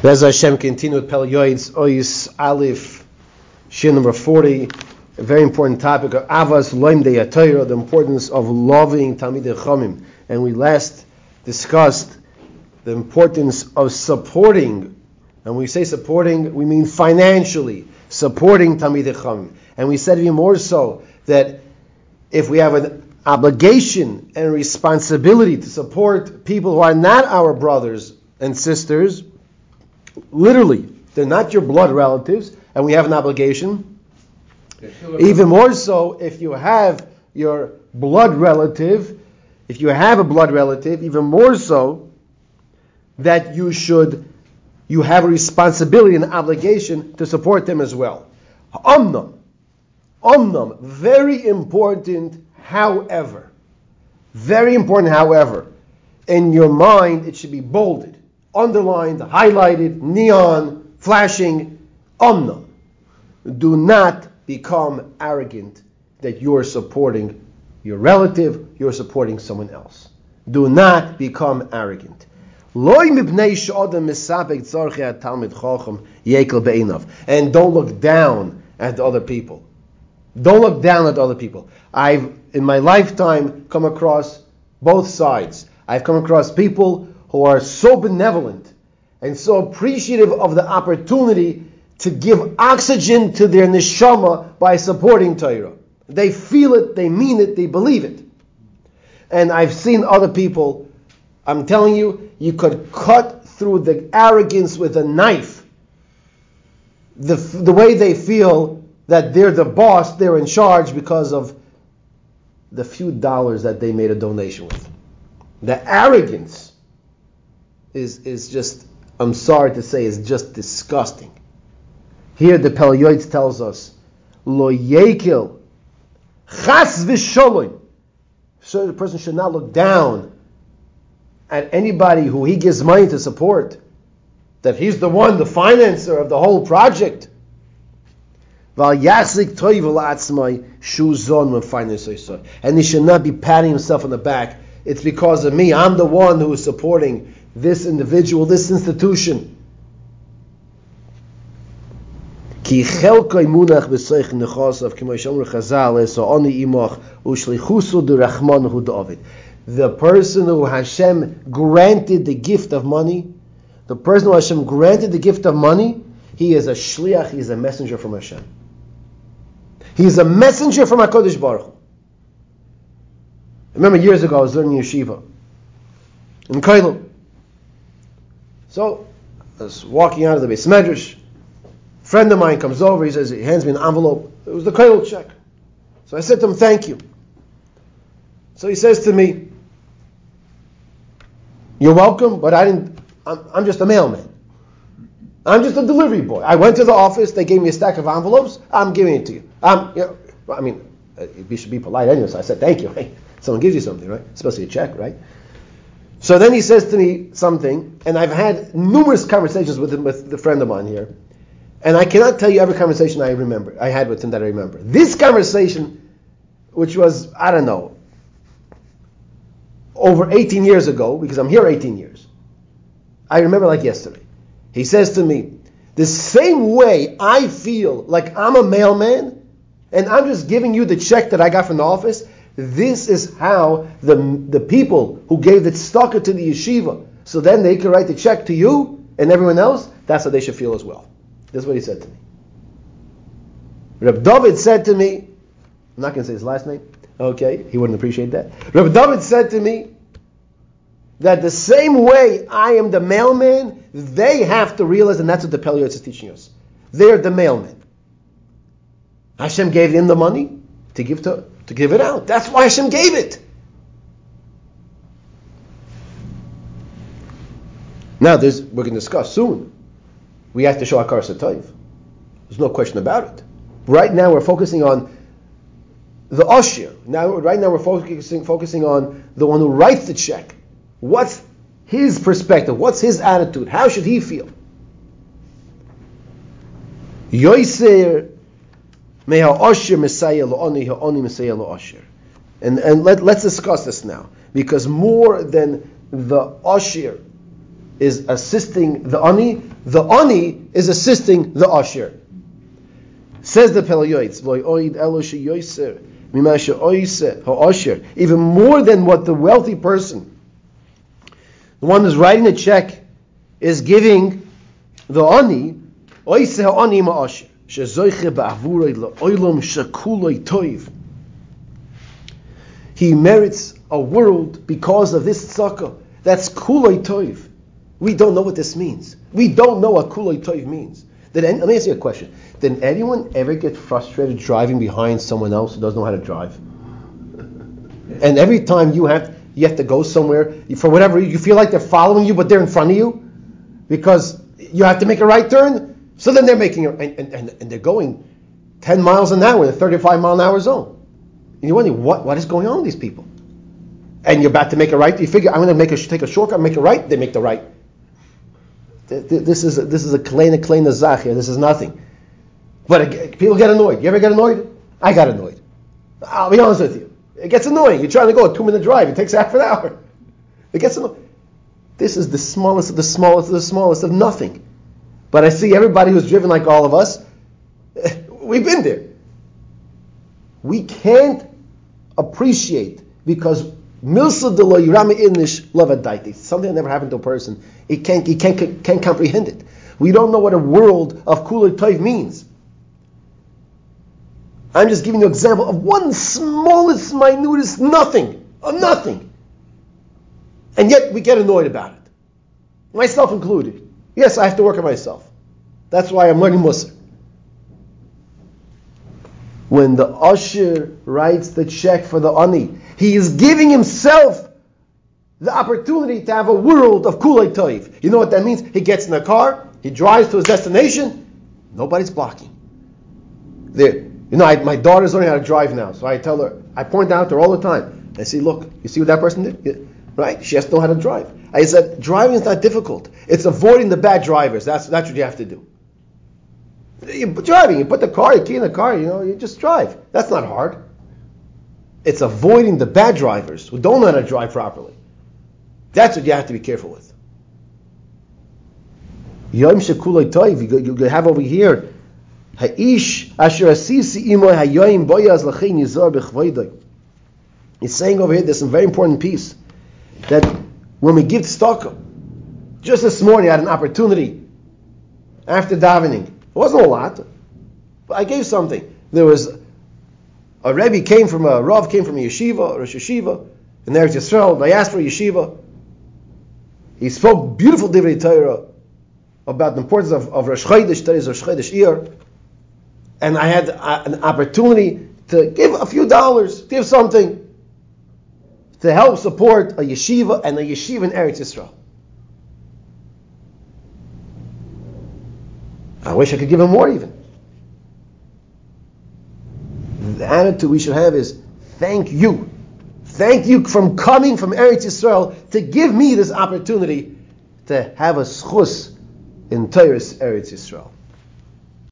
Bez Hashem continue with Pele Yoetz Oyis Aleph Shir number 40 a very important topic of Ahavas Lomdai the importance of loving Talmidei Chomim and we last discussed the importance of supporting and we say supporting we mean financially supporting Talmidei Chomim and we said even more so that if we have an obligation and responsibility to support people who are not our brothers and sisters literally, they're not your blood relatives, and we have an obligation. Even more so if you have your blood relative, if you have a blood relative, even more so that you should, you have a responsibility and obligation to support them as well. Omnam, omnam, very important, however, very important, however, in your mind it should be bolded underlined, highlighted, neon, flashing, omna. Do not become arrogant that you're supporting your relative, you're supporting someone else. Do not become arrogant. And don't look down at other people. Don't look down at other people. I've, in my lifetime, come across both sides. I've come across people who are so benevolent and so appreciative of the opportunity to give oxygen to their neshama by supporting Torah. They feel it, they mean it, they believe it. And I've seen other people, I'm telling you, you could cut through the arrogance with a knife. The, the way they feel that they're the boss, they're in charge because of the few dollars that they made a donation with. The arrogance is, is just, I'm sorry to say, is just disgusting. Here the Pele Yoetz tells us, Lo yekil, chas v'sholoi. So the person should not look down at anybody who he gives money to support, that he's the one, the financer of the whole project. And he should not be patting himself on the back. It's because of me. I'm the one who is supporting this individual, this institution. The person who Hashem granted the gift of money, the person who Hashem granted the gift of money, he is a shliach, he is a messenger from Hashem. He is a messenger from HaKadosh Baruch Hu. Remember years ago I was learning yeshiva in kollel. So, I was walking out of the beis medrash. A friend of mine comes over. He says he hands me an envelope. It was the kollel check. So I said to him, "Thank you." So he says to me, "You're welcome, but I didn't. I'm, I'm just a mailman. I'm just a delivery boy. I went to the office. They gave me a stack of envelopes. I'm giving it to you. Um, you know, I mean, uh, you should be polite anyway. So I said, "Thank you." Hey, someone gives you something, right? Be a check, right? So then he says to me something, and I've had numerous conversations with him, with a friend of mine here, and I cannot tell you every conversation I remember, I had with him that I remember. This conversation, which was, I don't know, over 18 years ago, because I'm here 18 years, I remember like yesterday. He says to me, the same way I feel like I'm a mailman, and I'm just giving you the check that I got from the office, this is how the, the people who gave the tzedakah to the yeshiva, so then they can write the check to you and everyone else, that's how they should feel as well. That's what he said to me. Reb David said to me, I'm not going to say his last name, okay, he wouldn't appreciate that. Reb David said to me that the same way I am the mailman, they have to realize, and that's what the Pele Yoetz is teaching us. They're the mailman. Hashem gave them the money to give to to give it out. That's why Hashem gave it. Now, there's, we're going to discuss soon. We have to show hakaras hatov. There's no question about it. Right now, we're focusing on the Oshir. Now, right now, we're focusing, focusing on the one who writes the check. What's his perspective? What's his attitude? How should he feel? Yoiser May ha'osher messiah lo'oni ha'oni messiah lo'osher. And, and let, let's discuss this now. Because more than the osher is assisting the ani, the ani is assisting the osher. Says the Pele Yoetz, even more than what the wealthy person, the one who's writing a check, is giving the ani, ani ma'asher. He merits a world because of this tzedakah. That's kulay toiv. We don't know what this means. We don't know what kulay toiv means. Did any, let me ask you a question. Did anyone ever get frustrated driving behind someone else who doesn't know how to drive? and every time you have you have to go somewhere for whatever you feel like they're following you, but they're in front of you because you have to make a right turn. So then they're making a, and, and, and they're going 10 miles an hour in a 35 mile an hour zone. And you're wondering what, what is going on with these people? And you're about to make a right. You figure I'm going to make a take a shortcut, make a right. They make the right. This is a, this is a kleina kleina zachia. This is nothing. But people get annoyed. You ever get annoyed? I got annoyed. I'll be honest with you. It gets annoying. You're trying to go a two minute drive. It takes half an hour. It gets annoying. This is the smallest of the smallest of the smallest of nothing. But I see everybody who's driven like all of us. We've been there. We can't appreciate because milsa de lo yirama inish lavadaiti. Something that never happened to a person. He can't, he can't, can't comprehend it. We don't know what a world of kula toiv means. I'm just giving you an example of one smallest, minutest nothing, of nothing. And yet we get annoyed about it. Myself included. Yes, I have to work on myself. That's why I'm learning mussar. When the usher writes the check for the ani, he is giving himself the opportunity to have a world of kulay toiv. You know what that means? He gets in the car, he drives to his destination, nobody's blocking. There, you know, I, my daughter's learning how to drive now, so I tell her, I point out to her all the time. I say, look, you see what that person did? Right? She has to know how to drive. I said, driving is not difficult. It's avoiding the bad drivers. That's, that's what you have to do. You're driving, you put the car, you key in the car, you know, you just drive. That's not hard. It's avoiding the bad drivers who don't know how to drive properly. That's what you have to be careful with. Yom Shekulay Toiv, you have over here Ha'ish asher. He's saying over here, there's some very important piece that when we give tzedakah, just this morning I had an opportunity after davening. It wasn't a lot, but I gave something. There was a Rebbe came from a Rav came from a yeshiva, a Rosh Yeshiva, in Eretz Yisrael. I asked for a yeshiva. He spoke beautiful divrei Torah about the importance of, of Rosh Chodesh, that is Rosh Chodesh Iyar and I had uh, an opportunity to give a few dollars, give something to help support a yeshiva and a yeshiva in Eretz Yisrael. I wish I could give him more even. The attitude we should have is thank you. Thank you from coming from Eretz Yisrael to give me this opportunity to have a schus in Torah's Eretz Yisrael.